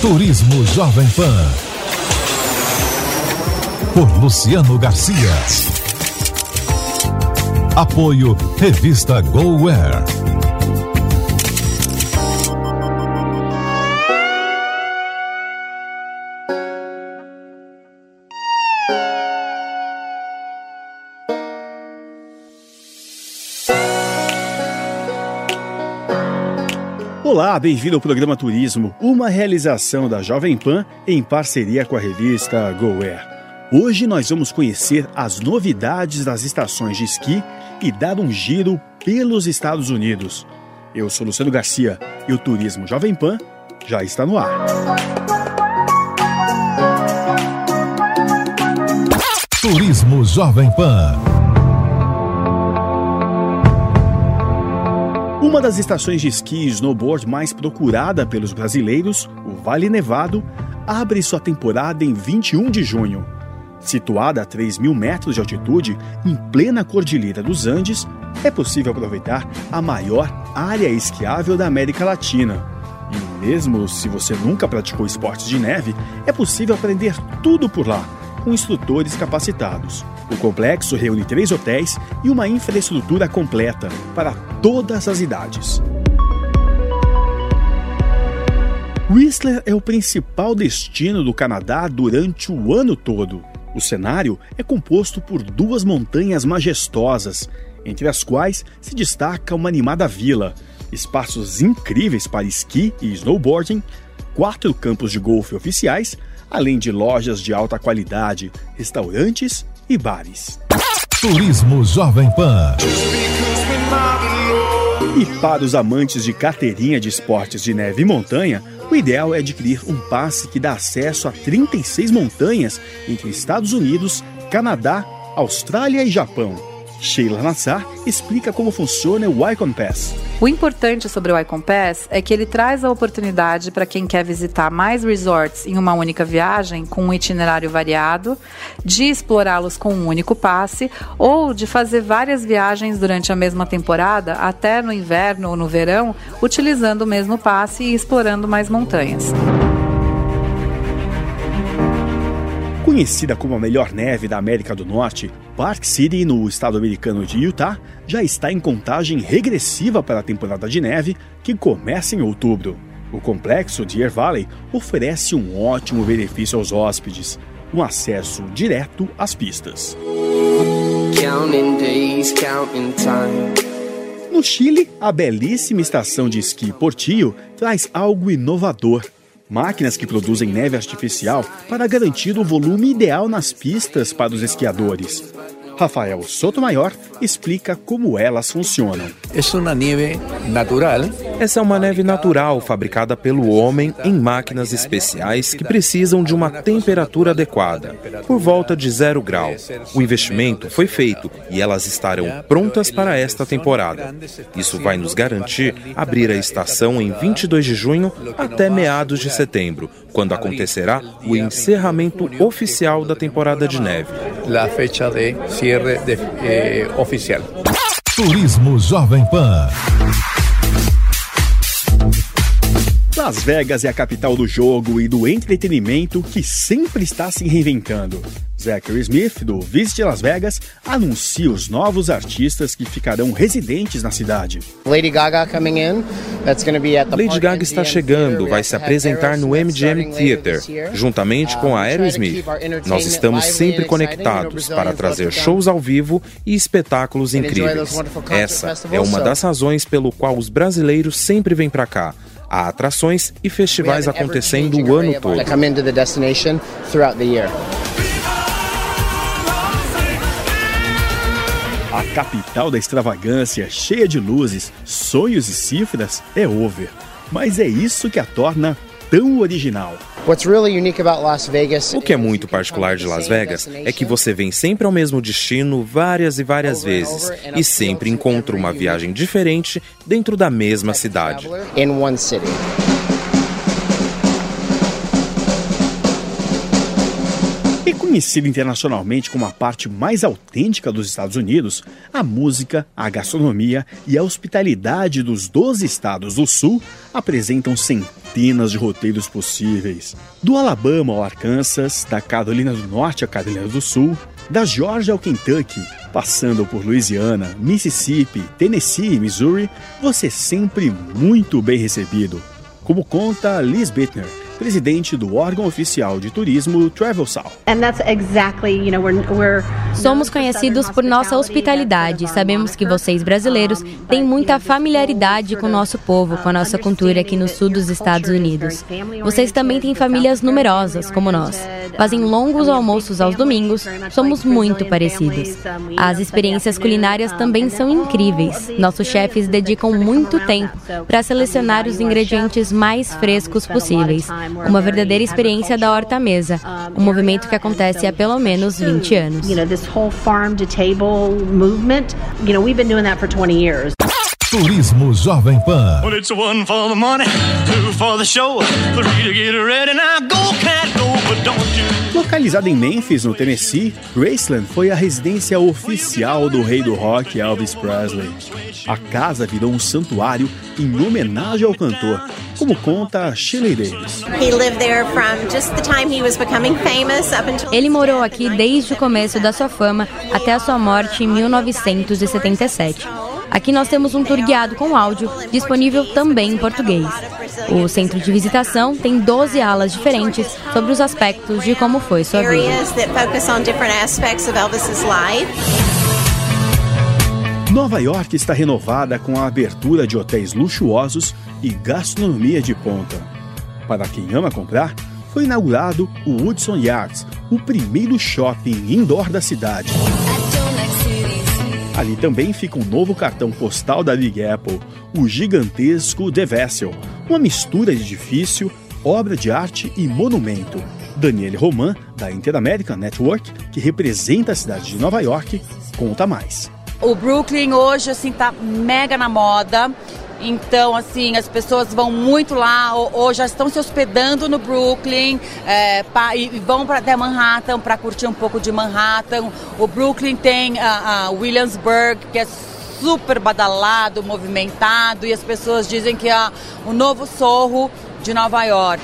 Turismo Jovem Pan. Por Luciano Garcia. Apoio Revista GoWare. Olá, bem-vindo ao programa Turismo, uma realização da Jovem Pan em parceria com a revista GoAir. Hoje nós vamos conhecer as novidades das estações de esqui e dar um giro pelos Estados Unidos. Eu sou Luciano Garcia e o Turismo Jovem Pan já está no ar. Turismo Jovem Pan. Uma das estações de esqui e snowboard mais procurada pelos brasileiros, o Vale Nevado, abre sua temporada em 21 de junho. Situada a 3 mil metros de altitude, em plena Cordilheira dos Andes, é possível aproveitar a maior área esquiável da América Latina. E mesmo se você nunca praticou esportes de neve, é possível aprender tudo por lá, com instrutores capacitados. O complexo reúne três hotéis e uma infraestrutura completa para todas as idades. Whistler é o principal destino do Canadá durante o ano todo. O cenário é composto por duas montanhas majestosas, entre as quais se destaca uma animada vila, espaços incríveis para esqui e snowboarding, quatro campos de golfe oficiais, além de lojas de alta qualidade, restaurantes e bares. Turismo Jovem Pan. E para os amantes de carteirinha de esportes de neve e montanha, o ideal é adquirir um passe que dá acesso a 36 montanhas entre Estados Unidos, Canadá, Austrália e Japão. Sheila Nassar explica como funciona o Icon Pass. O importante sobre o Icon Pass é que ele traz a oportunidade para quem quer visitar mais resorts em uma única viagem, com um itinerário variado, de explorá-los com um único passe ou de fazer várias viagens durante a mesma temporada, até no inverno ou no verão, utilizando o mesmo passe e explorando mais montanhas. Conhecida como a melhor neve da América do Norte, Park City, no estado americano de Utah, já está em contagem regressiva para a temporada de neve, que começa em outubro. O complexo Deer Valley oferece um ótimo benefício aos hóspedes, um acesso direto às pistas. No Chile, a belíssima estação de esqui Portillo traz algo inovador máquinas que produzem neve artificial para garantir o volume ideal nas pistas para os esquiadores. Rafael Sotomayor explica como elas funcionam. É uma neve natural. Essa é uma neve natural fabricada pelo homem em máquinas especiais que precisam de uma temperatura adequada, por volta de zero grau. O investimento foi feito e elas estarão prontas para esta temporada. Isso vai nos garantir abrir a estação em 22 de junho até meados de setembro, quando acontecerá o encerramento oficial da temporada de neve. A fecha de cierre de, eh, oficial. Turismo Jovem Pan. Las Vegas é a capital do jogo e do entretenimento que sempre está se reinventando. Zachary Smith, do Visit Las Vegas, anuncia os novos artistas que ficarão residentes na cidade. Lady Gaga coming in. That's be at the Lady Gaga está chegando, vai se apresentar no MGM Theater, juntamente com a Aerosmith. Nós estamos sempre conectados para trazer shows ao vivo e espetáculos incríveis. Essa é uma das razões pelo qual os brasileiros sempre vêm para cá. Há atrações e festivais acontecendo o ano todo. A capital da extravagância, cheia de luzes, sonhos e cifras, é over. Mas é isso que a torna tão original. O que é muito particular de Las Vegas é que você vem sempre ao mesmo destino várias e várias vezes e sempre encontra uma viagem diferente dentro da mesma cidade. Reconhecida internacionalmente como a parte mais autêntica dos Estados Unidos, a música, a gastronomia e a hospitalidade dos 12 estados do Sul apresentam centenas de roteiros possíveis. Do Alabama ao Arkansas, da Carolina do Norte à Carolina do Sul, da Georgia ao Kentucky, passando por Louisiana, Mississippi, Tennessee e Missouri, você é sempre muito bem recebido. Como conta Liz Bittner, presidente do órgão oficial de turismo TravelSouth. Somos conhecidos por nossa hospitalidade. Sabemos que vocês brasileiros têm muita familiaridade com o nosso povo, com a nossa cultura aqui no sul dos Estados Unidos. Vocês também têm famílias numerosas, como nós. Fazem longos almoços aos domingos. Somos muito parecidos. As experiências culinárias também são incríveis. Nossos chefes dedicam muito tempo para selecionar os ingredientes mais frescos possíveis uma verdadeira experiência da horta mesa, um movimento que acontece há pelo menos 20 anos. this whole farm to table movement. You know, we've been doing that for 20 years. Turismo Jovem Pan. Localizada em Memphis, no Tennessee, Graceland foi a residência oficial do rei do rock Elvis Presley. A casa virou um santuário em homenagem ao cantor, como conta Shirley Davis. Ele morou aqui desde o começo da sua fama até a sua morte em 1977. Aqui nós temos um tour guiado com áudio, disponível também em português. O centro de visitação tem 12 alas diferentes sobre os aspectos de como foi sua vida. Nova York está renovada com a abertura de hotéis luxuosos e gastronomia de ponta. Para quem ama comprar, foi inaugurado o Woodson Yards, o primeiro shopping indoor da cidade. Ali também fica um novo cartão postal da Big Apple, o gigantesco The Vessel, uma mistura de edifício, obra de arte e monumento. Daniele Roman, da Interamerican Network, que representa a cidade de Nova York, conta mais. O Brooklyn hoje assim tá mega na moda. Então, assim, as pessoas vão muito lá ou, ou já estão se hospedando no Brooklyn é, pa, e vão para até Manhattan para curtir um pouco de Manhattan. O Brooklyn tem a, a Williamsburg, que é super badalado, movimentado, e as pessoas dizem que é o novo sorro de Nova York.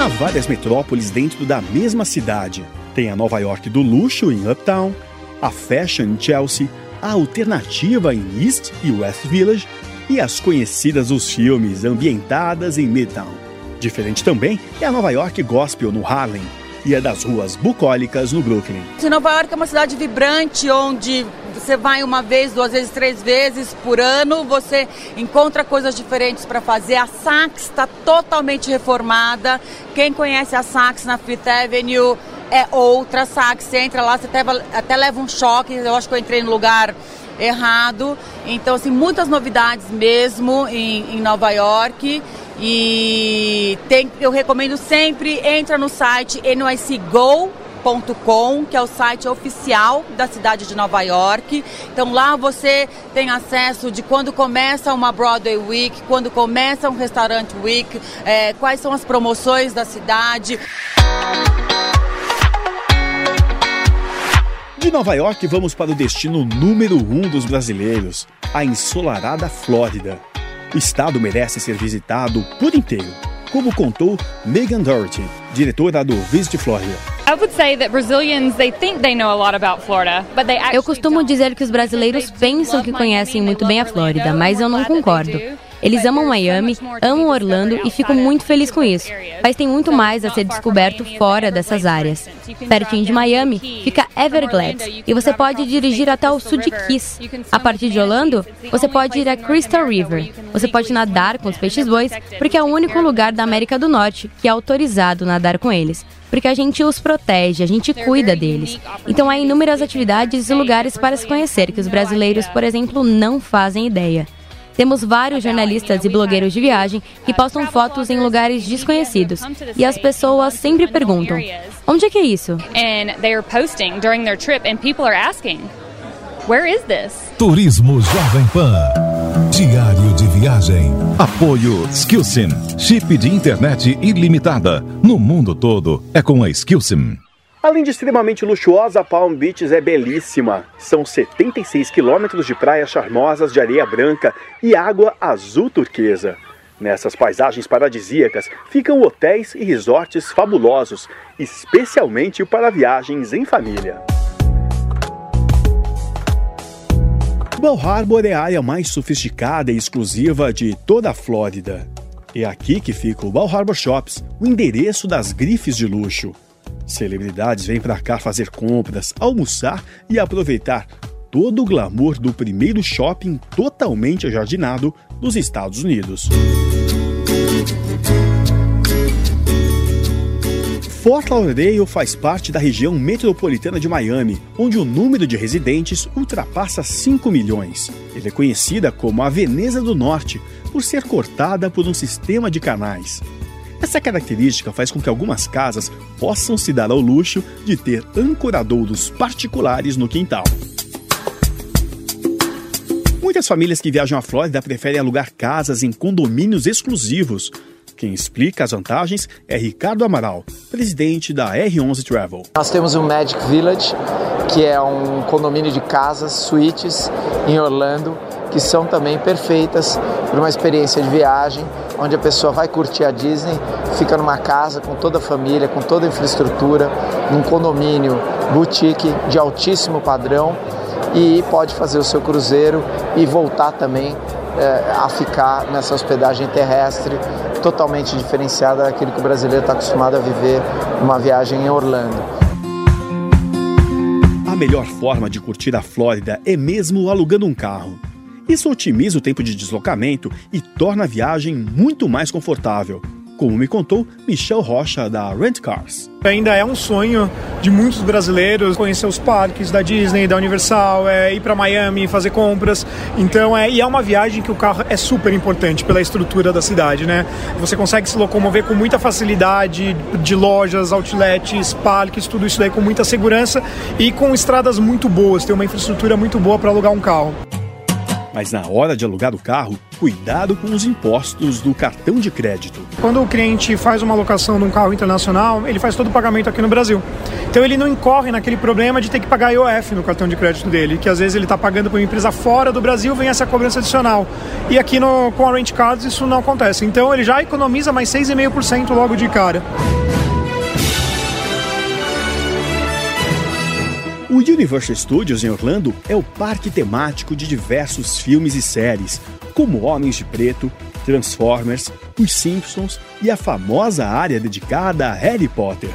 Há várias metrópoles dentro da mesma cidade. Tem a Nova York do luxo em Uptown, a Fashion Chelsea, a alternativa em East e West Village e as conhecidas dos filmes ambientadas em Midtown. Diferente também é a Nova York Gospel no Harlem e a das ruas bucólicas no Brooklyn. Nova York é uma cidade vibrante onde você vai uma vez, duas vezes, três vezes por ano, você encontra coisas diferentes para fazer. A Saks está totalmente reformada. Quem conhece a Saks na Fifth Avenue é outra Saks. Você entra lá, você até, até leva um choque. Eu acho que eu entrei no lugar errado. Então, assim, muitas novidades mesmo em, em Nova York. E tem, eu recomendo sempre, entra no site nycgo.com, que é o site oficial da cidade de Nova York. Então lá você tem acesso de quando começa uma Broadway Week, quando começa um Restaurant Week, é, quais são as promoções da cidade. De Nova York, vamos para o destino número um dos brasileiros, a ensolarada Flórida. O estado merece ser visitado por inteiro, como contou Megan Doherty, diretora do Visit Florida. Eu costumo dizer que os brasileiros pensam que conhecem muito bem a Flórida, mas eu não concordo. Eles amam Miami, amam Orlando e fico muito feliz com isso. Mas tem muito mais a ser descoberto fora dessas áreas. Pertinho de Miami fica Everglades e você pode dirigir até o sul de Keys. A partir de Orlando, você pode ir a Crystal River. Você pode nadar com os peixes-bois porque é o único lugar da América do Norte que é autorizado nadar com eles. porque a gente os protege, a gente cuida deles. Então há inúmeras atividades e lugares para se conhecer que os brasileiros, por exemplo, não fazem ideia. Temos vários jornalistas e blogueiros de viagem que postam fotos em lugares desconhecidos. E as pessoas sempre perguntam: onde é que é isso? Turismo Jovem Pan. Diário de viagem. Apoio Skillsim. Chip de internet ilimitada. No mundo todo é com a Skillsim. Além de extremamente luxuosa, Palm Beach é belíssima. São 76 quilômetros de praias charmosas de areia branca e água azul turquesa. Nessas paisagens paradisíacas ficam hotéis e resorts fabulosos, especialmente para viagens em família. Bal Harbor é a área mais sofisticada e exclusiva de toda a Flórida. É aqui que fica o Bal Harbor Shops, o endereço das grifes de luxo. Celebridades vêm para cá fazer compras, almoçar e aproveitar todo o glamour do primeiro shopping totalmente ajardinado dos Estados Unidos. Fort Lauderdale faz parte da região metropolitana de Miami, onde o número de residentes ultrapassa 5 milhões. Ele é conhecida como a Veneza do Norte por ser cortada por um sistema de canais. Essa característica faz com que algumas casas possam se dar ao luxo de ter ancoradouros particulares no quintal. Muitas famílias que viajam à Flórida preferem alugar casas em condomínios exclusivos, quem explica as vantagens é Ricardo Amaral, presidente da R11 Travel. Nós temos o Magic Village, que é um condomínio de casas, suítes em Orlando, que são também perfeitas para uma experiência de viagem, onde a pessoa vai curtir a Disney, fica numa casa com toda a família, com toda a infraestrutura, num condomínio boutique de altíssimo padrão e pode fazer o seu cruzeiro e voltar também é, a ficar nessa hospedagem terrestre totalmente diferenciada daquilo que o brasileiro está acostumado a viver numa viagem em Orlando. A melhor forma de curtir a Flórida é mesmo alugando um carro. Isso otimiza o tempo de deslocamento e torna a viagem muito mais confortável como me contou Michel Rocha da Rent Cars. Ainda é um sonho de muitos brasileiros conhecer os parques da Disney, da Universal, é, ir para Miami, fazer compras. Então, é, e é uma viagem que o carro é super importante pela estrutura da cidade, né? Você consegue se locomover com muita facilidade de lojas, outlets, parques, tudo isso daí com muita segurança e com estradas muito boas. Tem uma infraestrutura muito boa para alugar um carro. Mas na hora de alugar o carro, cuidado com os impostos do cartão de crédito. Quando o cliente faz uma locação de um carro internacional, ele faz todo o pagamento aqui no Brasil. Então ele não incorre naquele problema de ter que pagar IOF no cartão de crédito dele, que às vezes ele está pagando para uma empresa fora do Brasil, vem essa cobrança adicional. E aqui no, com a Rent Cards isso não acontece. Então ele já economiza mais 6,5% logo de cara. O Universal Studios em Orlando é o parque temático de diversos filmes e séries, como Homens de Preto, Transformers, Os Simpsons e a famosa área dedicada a Harry Potter.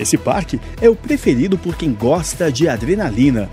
Esse parque é o preferido por quem gosta de adrenalina.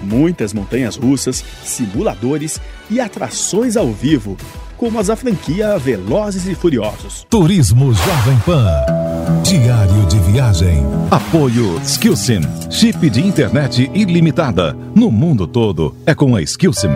Muitas montanhas russas, simuladores e atrações ao vivo, como as da franquia Velozes e Furiosos. Turismo Jovem Pan. Diário viagem. Apoio Skillsim. Chip de internet ilimitada. No mundo todo é com a Skillsim.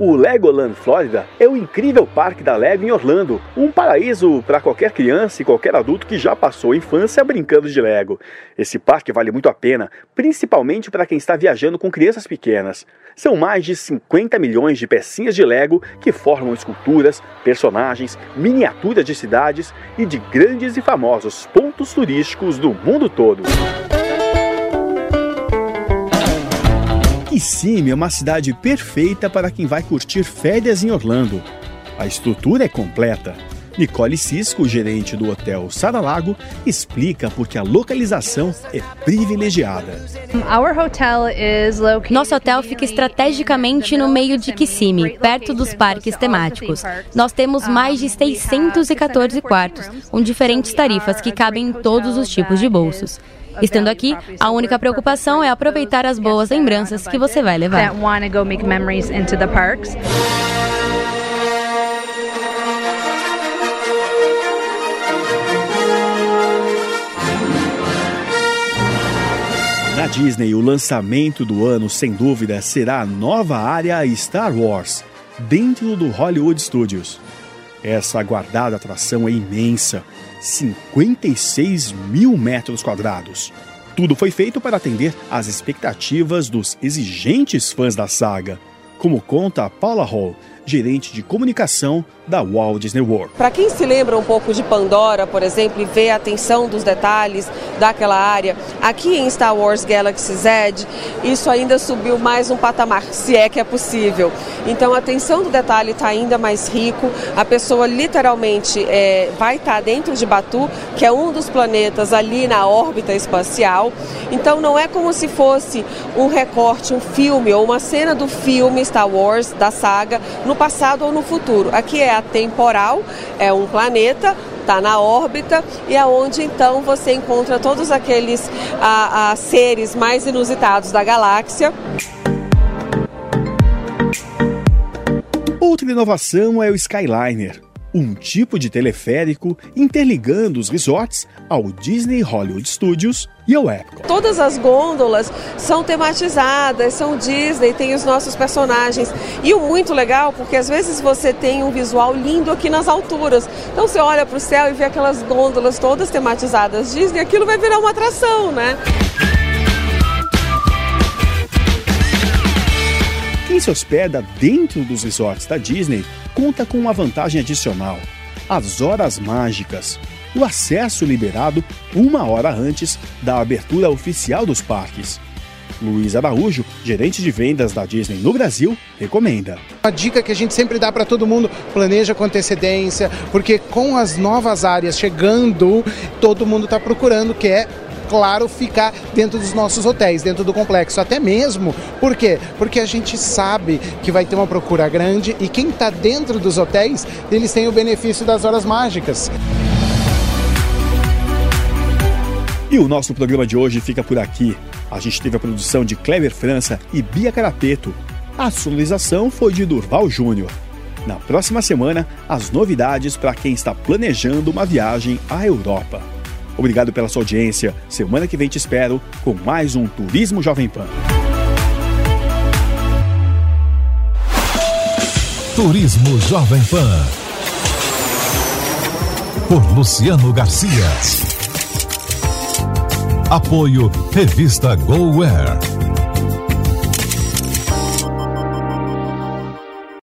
O Legoland Florida é o incrível parque da Lego em Orlando, um paraíso para qualquer criança e qualquer adulto que já passou a infância brincando de Lego. Esse parque vale muito a pena, principalmente para quem está viajando com crianças pequenas. São mais de 50 milhões de pecinhas de Lego que formam esculturas, personagens, miniaturas de cidades e de grandes e famosos pontos turísticos do mundo todo. Kissimmee é uma cidade perfeita para quem vai curtir férias em Orlando. A estrutura é completa. Nicole Cisco, gerente do hotel Saralago, explica porque a localização é privilegiada. Nosso hotel fica estrategicamente no meio de Kissimmee, perto dos parques temáticos. Nós temos mais de 614 quartos, com diferentes tarifas que cabem em todos os tipos de bolsos. Estando aqui, a única preocupação é aproveitar as boas lembranças que você vai levar. Na Disney, o lançamento do ano, sem dúvida, será a nova área Star Wars, dentro do Hollywood Studios. Essa aguardada atração é imensa 56 mil metros quadrados. Tudo foi feito para atender às expectativas dos exigentes fãs da saga, como conta Paula Hall, gerente de comunicação da Walt Disney World. Para quem se lembra um pouco de Pandora, por exemplo, e vê a atenção dos detalhes daquela área, aqui em Star Wars Galaxy Z, isso ainda subiu mais um patamar, se é que é possível. Então a atenção do detalhe está ainda mais rico, a pessoa literalmente é, vai estar tá dentro de Batu, que é um dos planetas ali na órbita espacial. Então não é como se fosse um recorte, um filme ou uma cena do filme Star Wars, da saga, no passado ou no futuro. Aqui é atemporal, é um planeta, está na órbita e é onde então você encontra todos aqueles a, a, seres mais inusitados da galáxia. Outra inovação é o Skyliner, um tipo de teleférico interligando os resorts ao Disney Hollywood Studios e ao Epcot. Todas as gôndolas são tematizadas, são Disney, tem os nossos personagens. E o muito legal, porque às vezes você tem um visual lindo aqui nas alturas. Então você olha para o céu e vê aquelas gôndolas todas tematizadas Disney, aquilo vai virar uma atração, né? Quem se hospeda dentro dos resorts da Disney conta com uma vantagem adicional: as horas mágicas. O acesso liberado uma hora antes da abertura oficial dos parques. Luiz Araújo, gerente de vendas da Disney no Brasil, recomenda. A dica que a gente sempre dá para todo mundo, planeja com antecedência, porque com as novas áreas chegando, todo mundo está procurando, que é claro, ficar dentro dos nossos hotéis, dentro do complexo. Até mesmo, por quê? Porque a gente sabe que vai ter uma procura grande e quem está dentro dos hotéis, eles têm o benefício das horas mágicas. E o nosso programa de hoje fica por aqui. A gente teve a produção de Kleber França e Bia Carapeto. A sonorização foi de Durval Júnior. Na próxima semana, as novidades para quem está planejando uma viagem à Europa. Obrigado pela sua audiência. Semana que vem te espero com mais um Turismo Jovem Pan. Turismo Jovem Pan. Por Luciano Garcia. Apoio Revista GoWare.